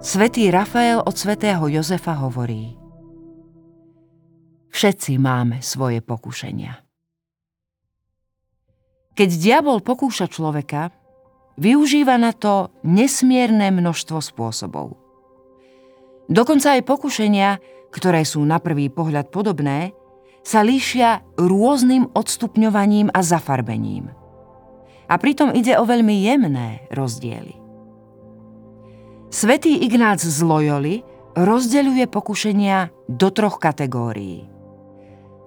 Svetý Rafael od svätého Jozefa hovorí Všetci máme svoje pokušenia. Keď diabol pokúša človeka, využíva na to nesmierne množstvo spôsobov. Dokonca aj pokušenia, ktoré sú na prvý pohľad podobné, sa líšia rôznym odstupňovaním a zafarbením. A pritom ide o veľmi jemné rozdiely. Svetý Ignác z Loyoli rozdeľuje pokušenia do troch kategórií.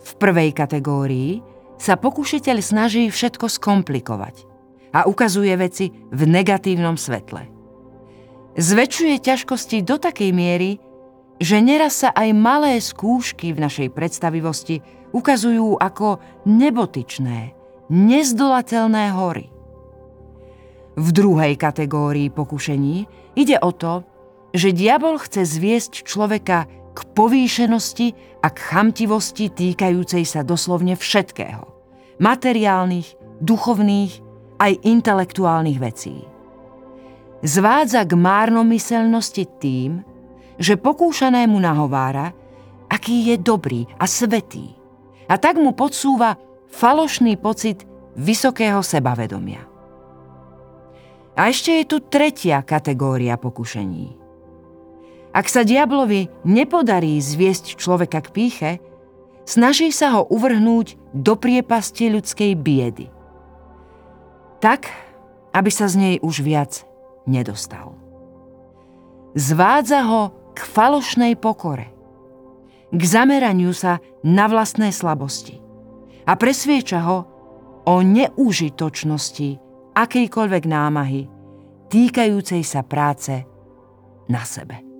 V prvej kategórii sa pokušiteľ snaží všetko skomplikovať a ukazuje veci v negatívnom svetle. Zväčšuje ťažkosti do takej miery, že neraz sa aj malé skúšky v našej predstavivosti ukazujú ako nebotičné, nezdolateľné hory. V druhej kategórii pokušení ide o to, že diabol chce zviesť človeka k povýšenosti a k chamtivosti týkajúcej sa doslovne všetkého. Materiálnych, duchovných, aj intelektuálnych vecí. Zvádza k márnomyselnosti tým, že pokúšanému nahovára, aký je dobrý a svetý. A tak mu podsúva falošný pocit vysokého sebavedomia. A ešte je tu tretia kategória pokušení. Ak sa diablovi nepodarí zviesť človeka k píche, snaží sa ho uvrhnúť do priepasti ľudskej biedy. Tak, aby sa z nej už viac nedostal. Zvádza ho k falošnej pokore, k zameraniu sa na vlastné slabosti a presvieča ho o neúžitočnosti akejkoľvek námahy týkajúcej sa práce na sebe.